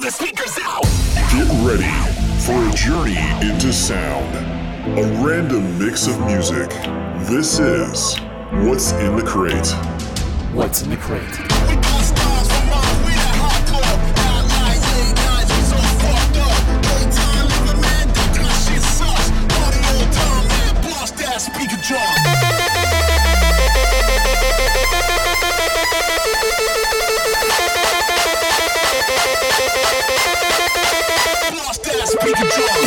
the speakers out. Get ready for a journey into sound, a random mix of music. This is What's in the Crate. What's in the Crate? We control.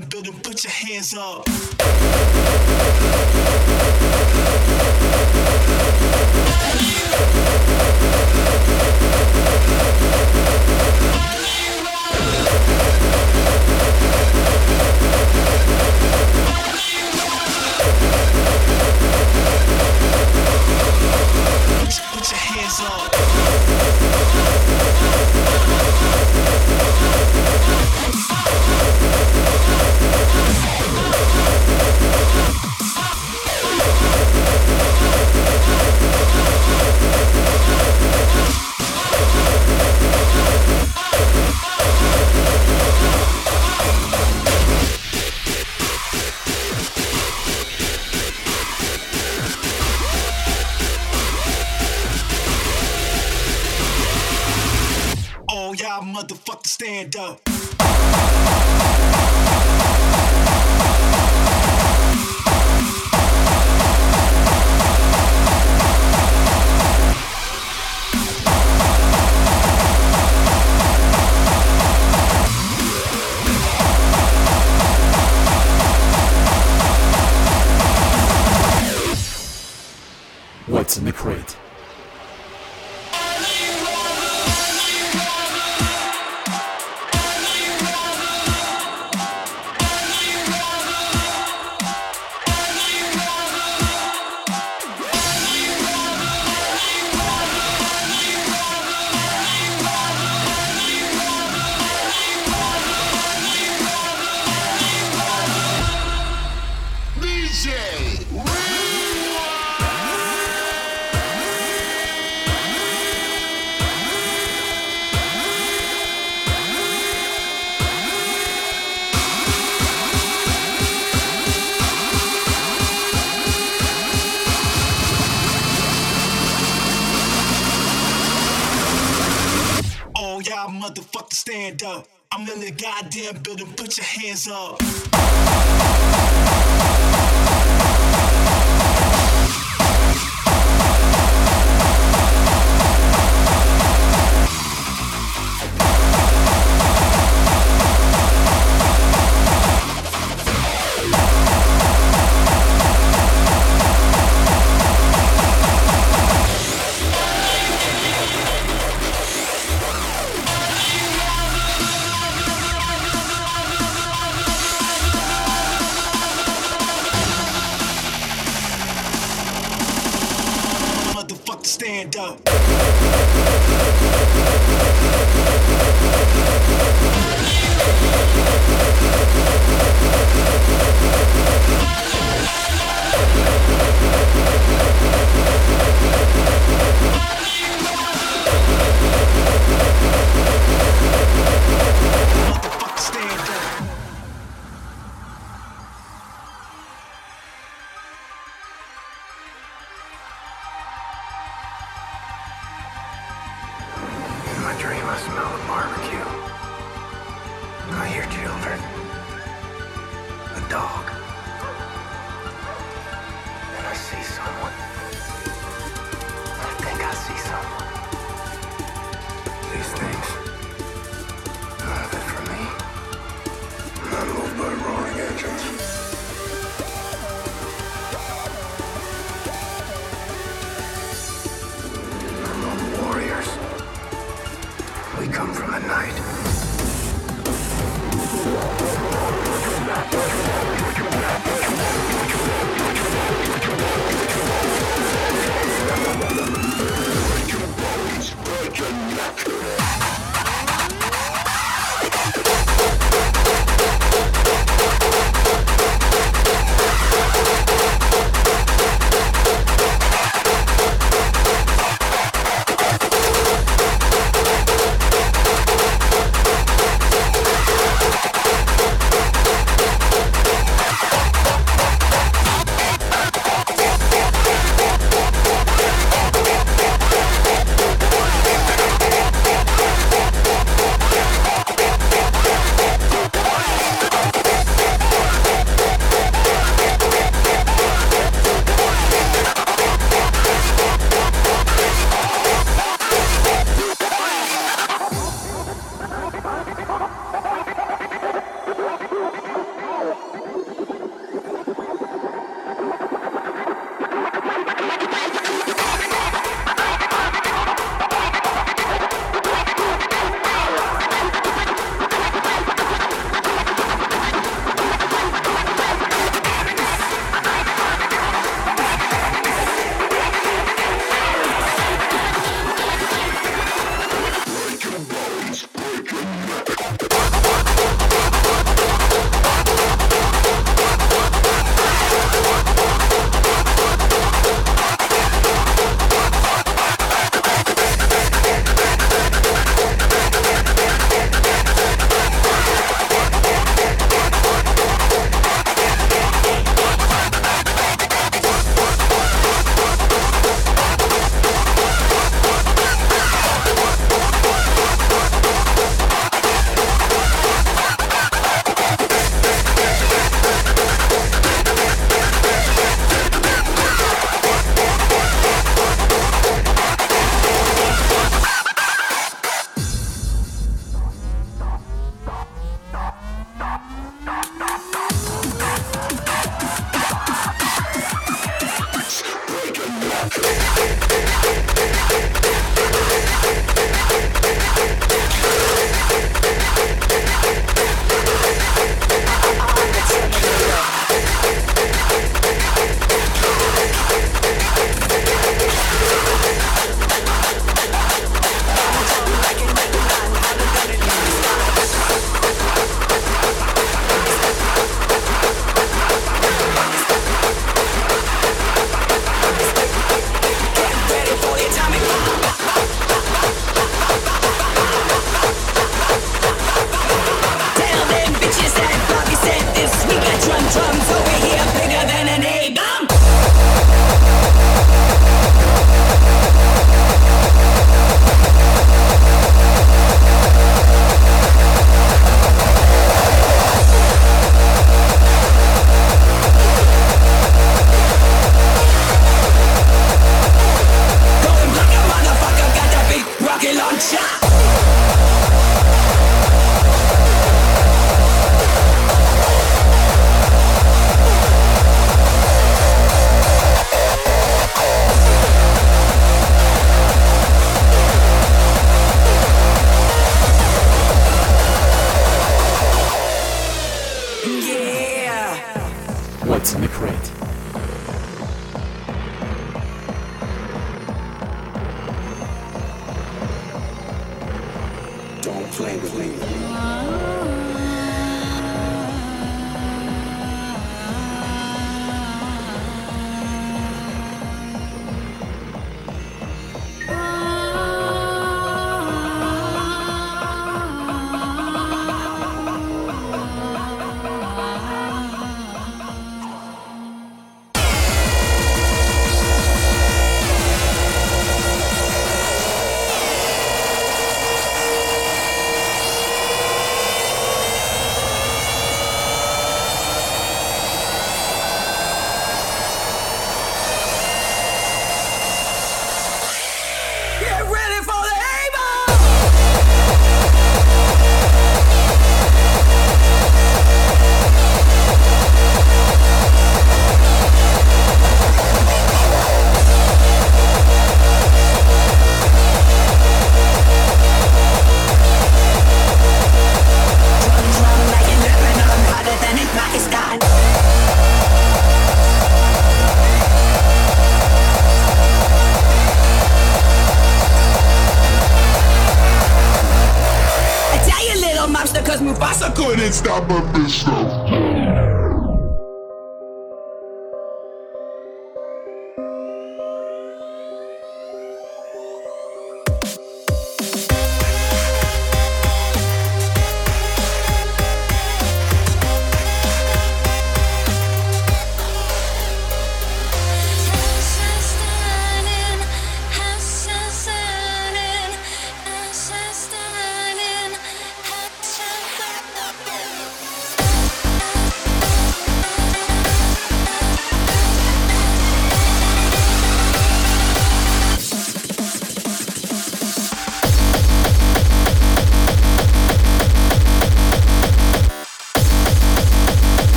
building, put your hands up. the goddamn building, put your hands up. dog.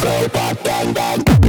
Crush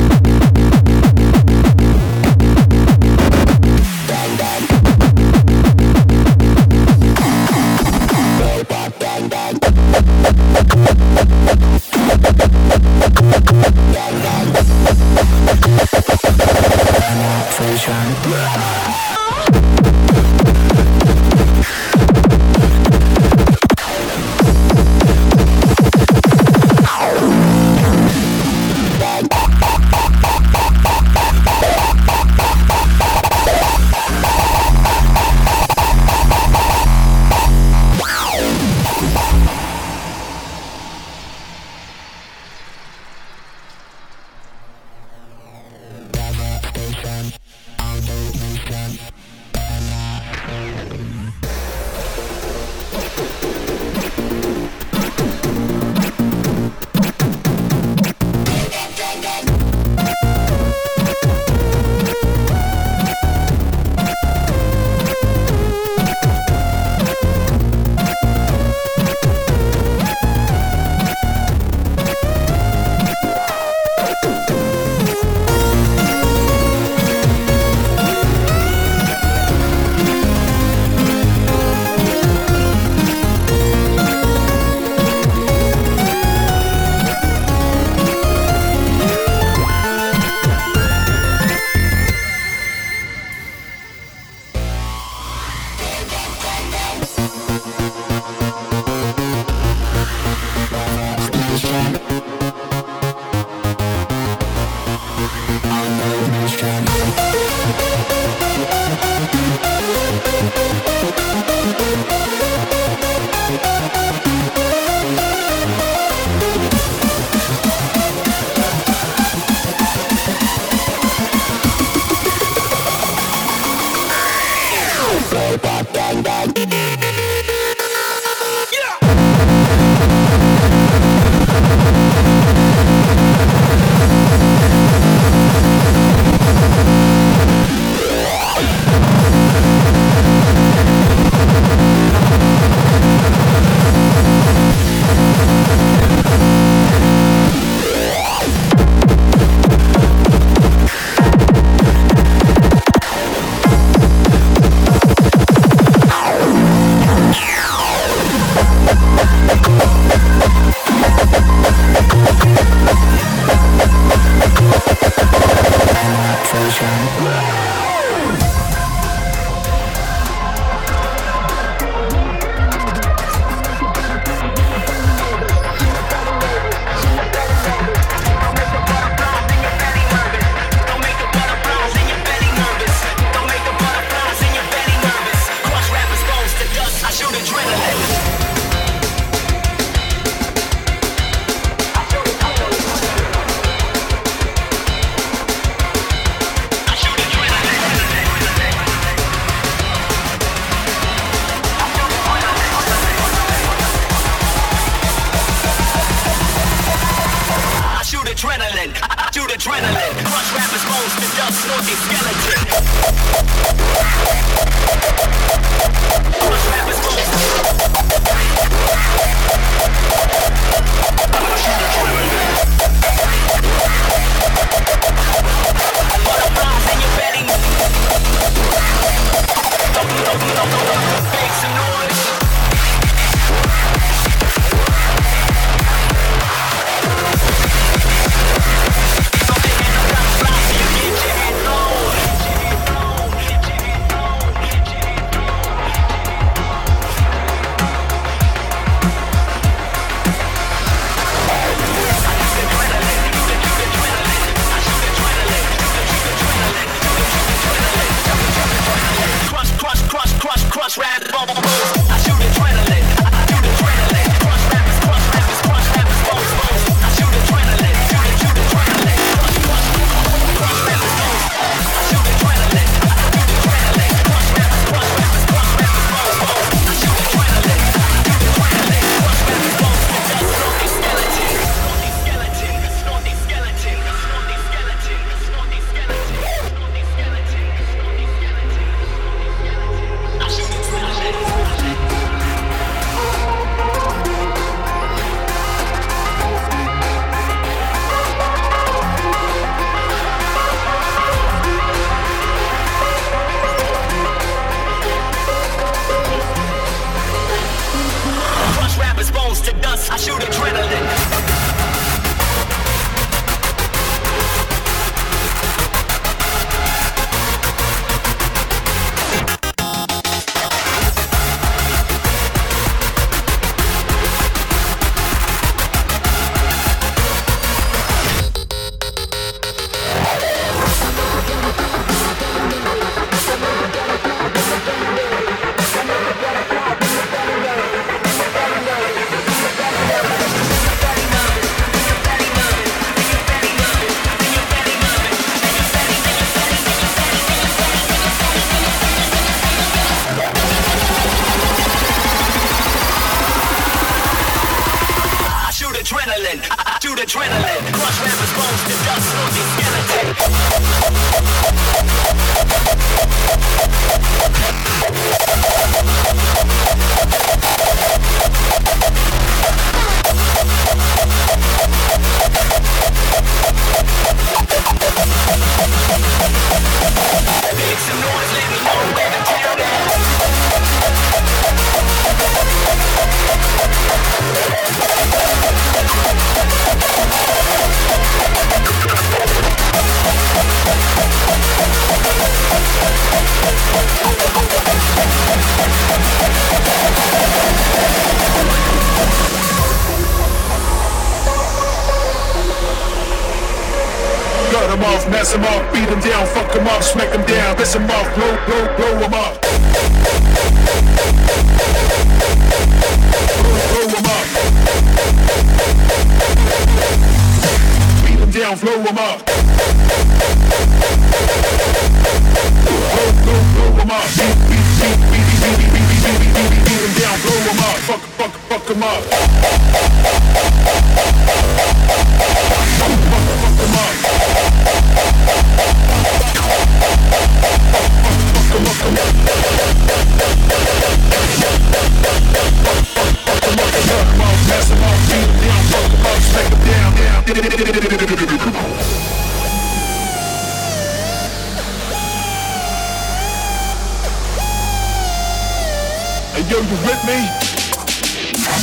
It's just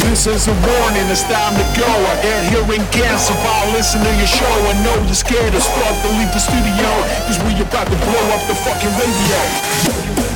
This is a warning, it's time to go. I adhering cancer by listening to your show. I know you're scared as fuck to leave the studio, cause we about to blow up the fucking radio.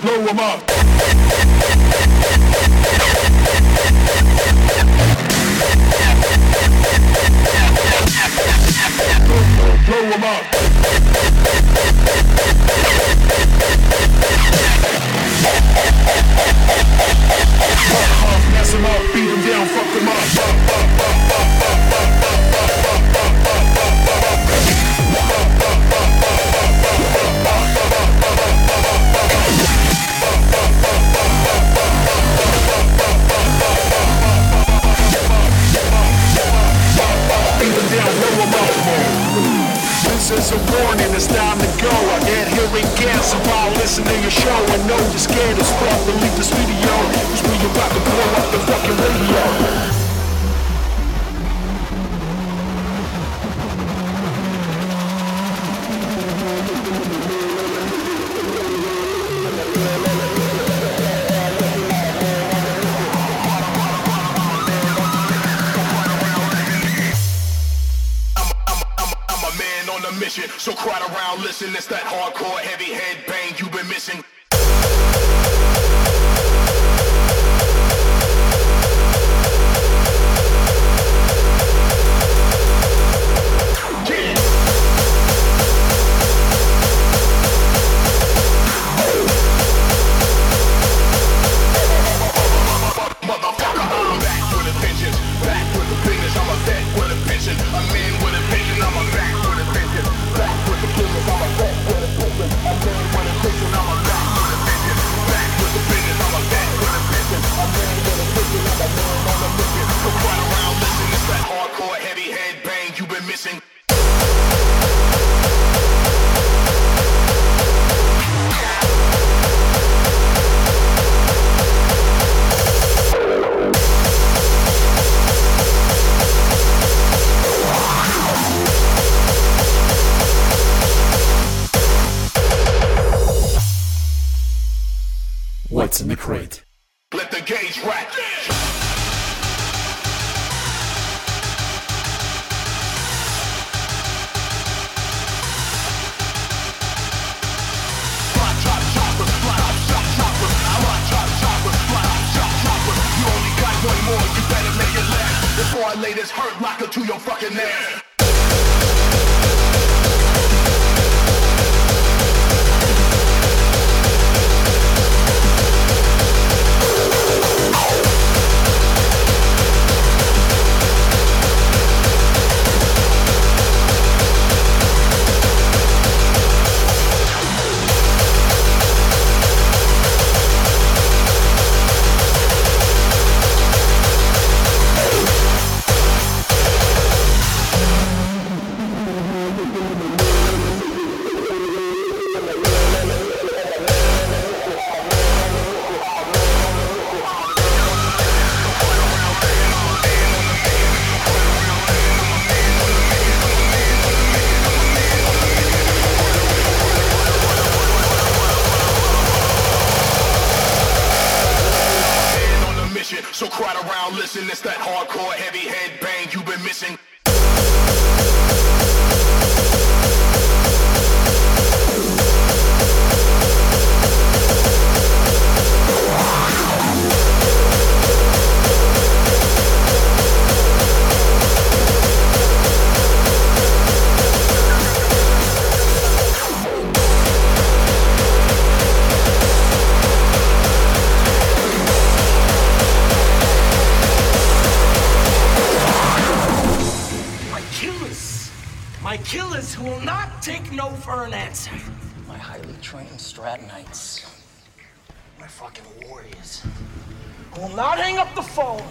blow them up. What's in the crate? Let the gauge rack. One more, you better make it last Before I lay this hurt locker to your fucking ass. My killers who will not take no for an answer. My highly trained Strattonites. My fucking warriors. Who will not hang up the phone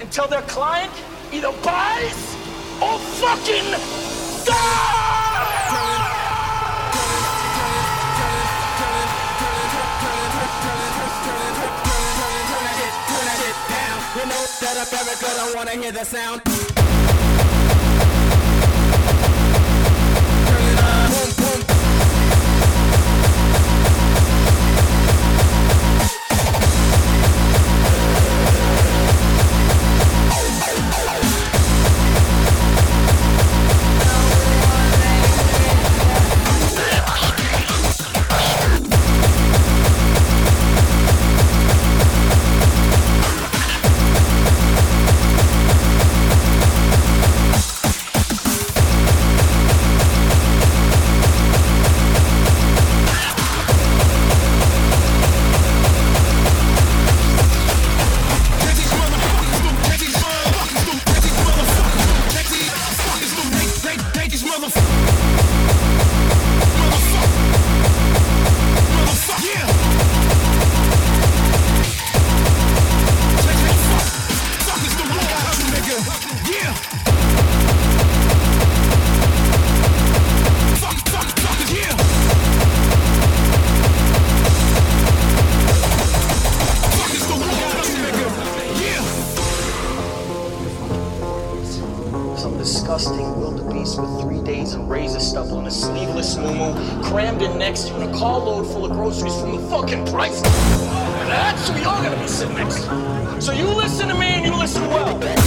until their client either buys or fucking dies! You know that America don't wanna hear the sound. So you listen to me and you listen well.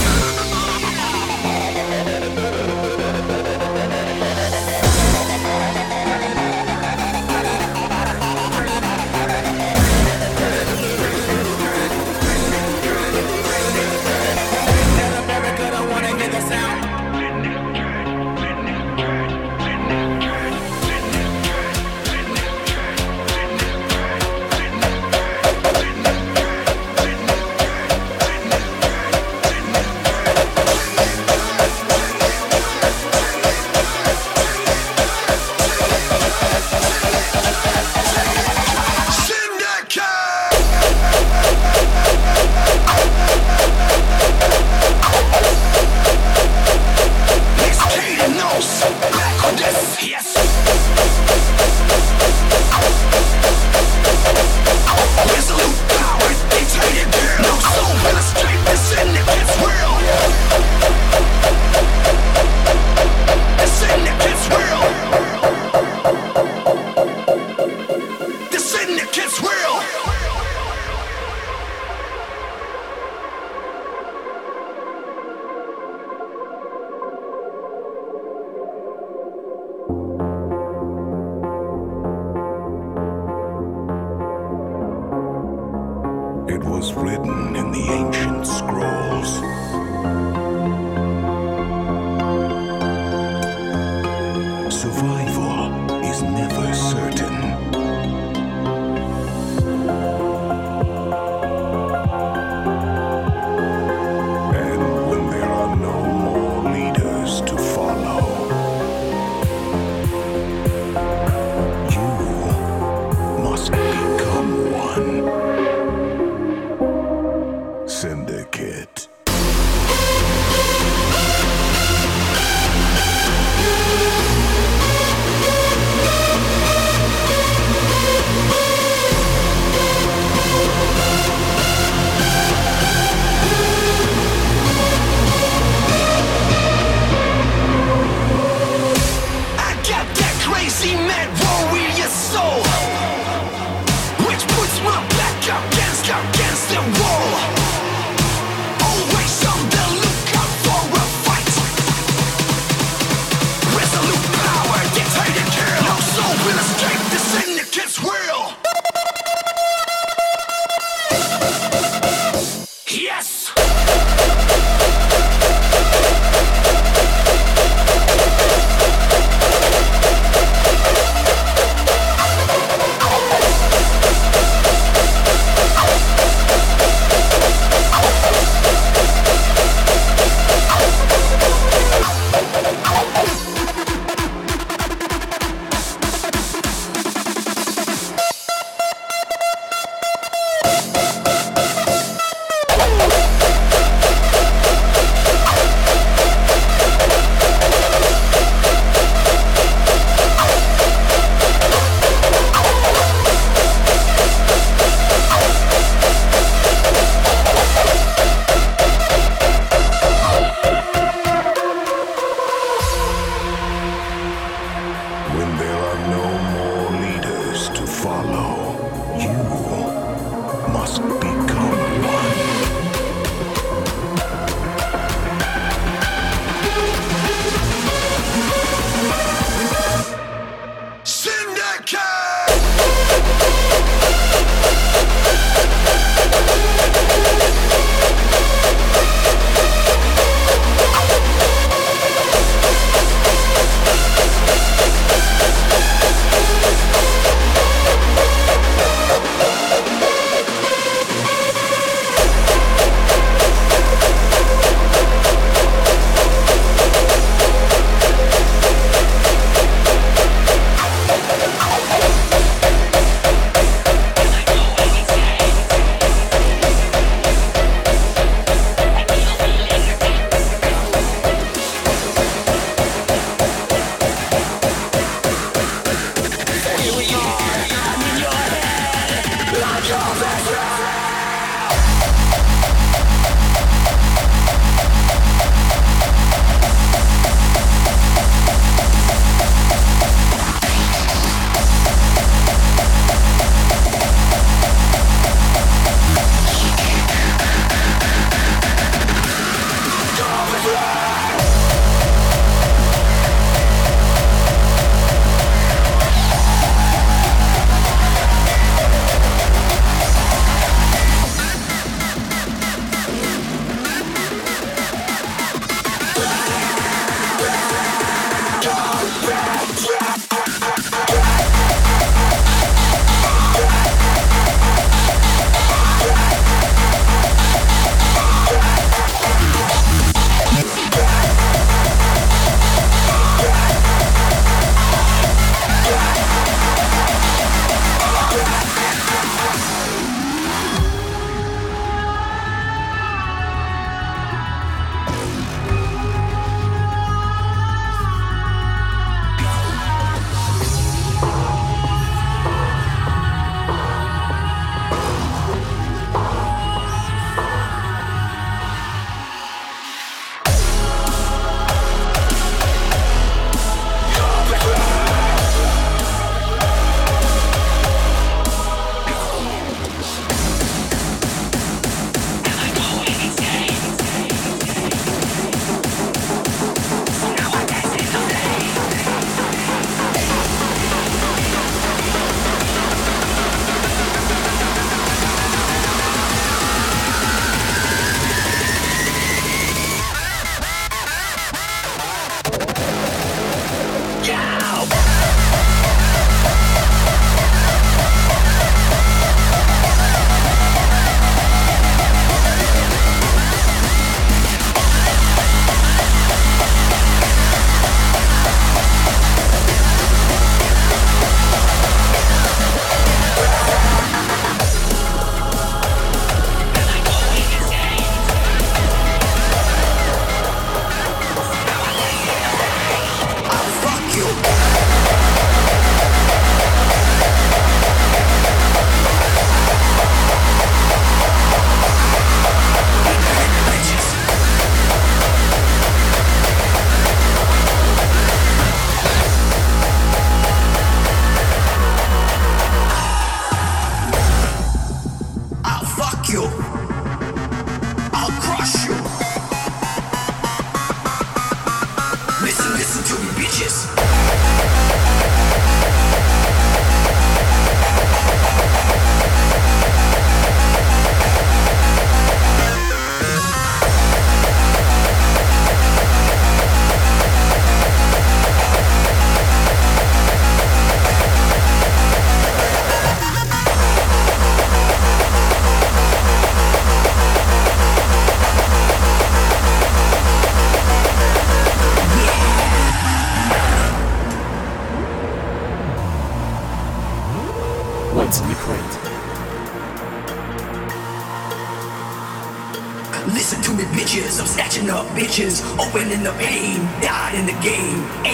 In the game.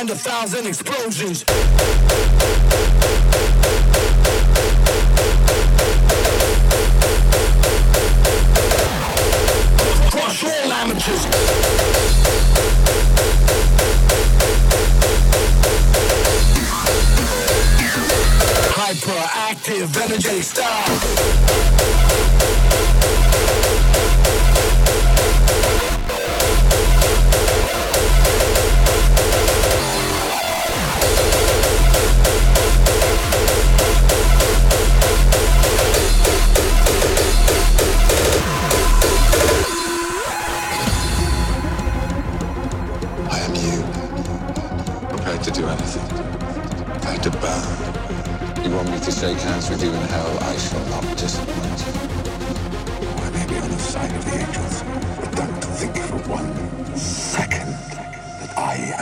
find a thousand explosions. Crush all amateurs. Hyperactive, energetic style.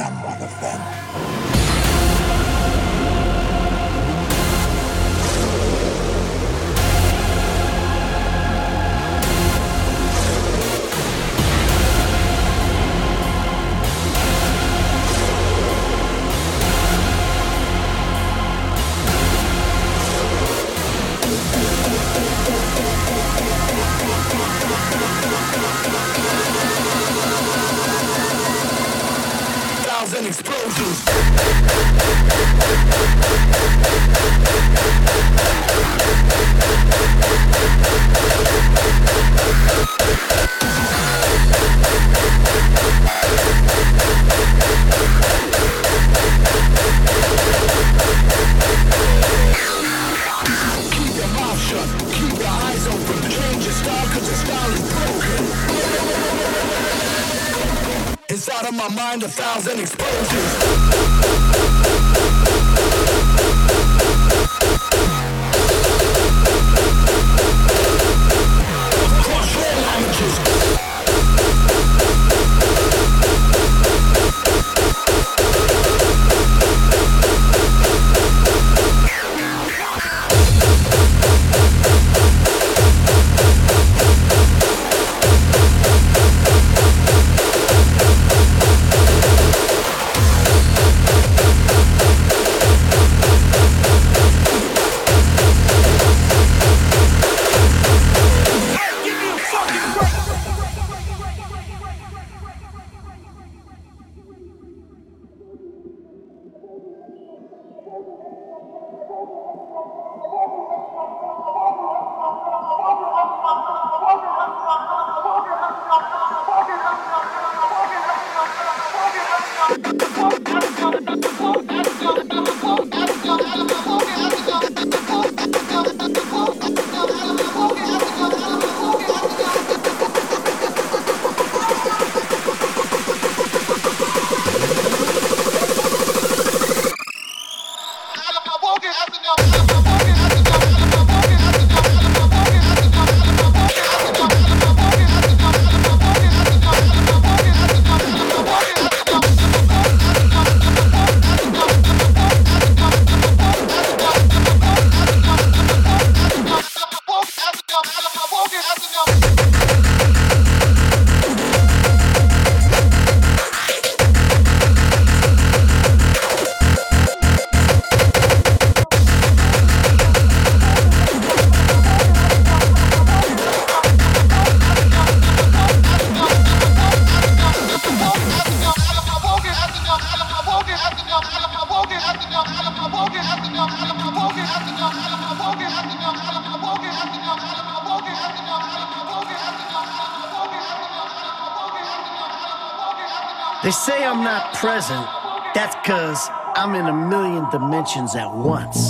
am one of them. Dimensions at once.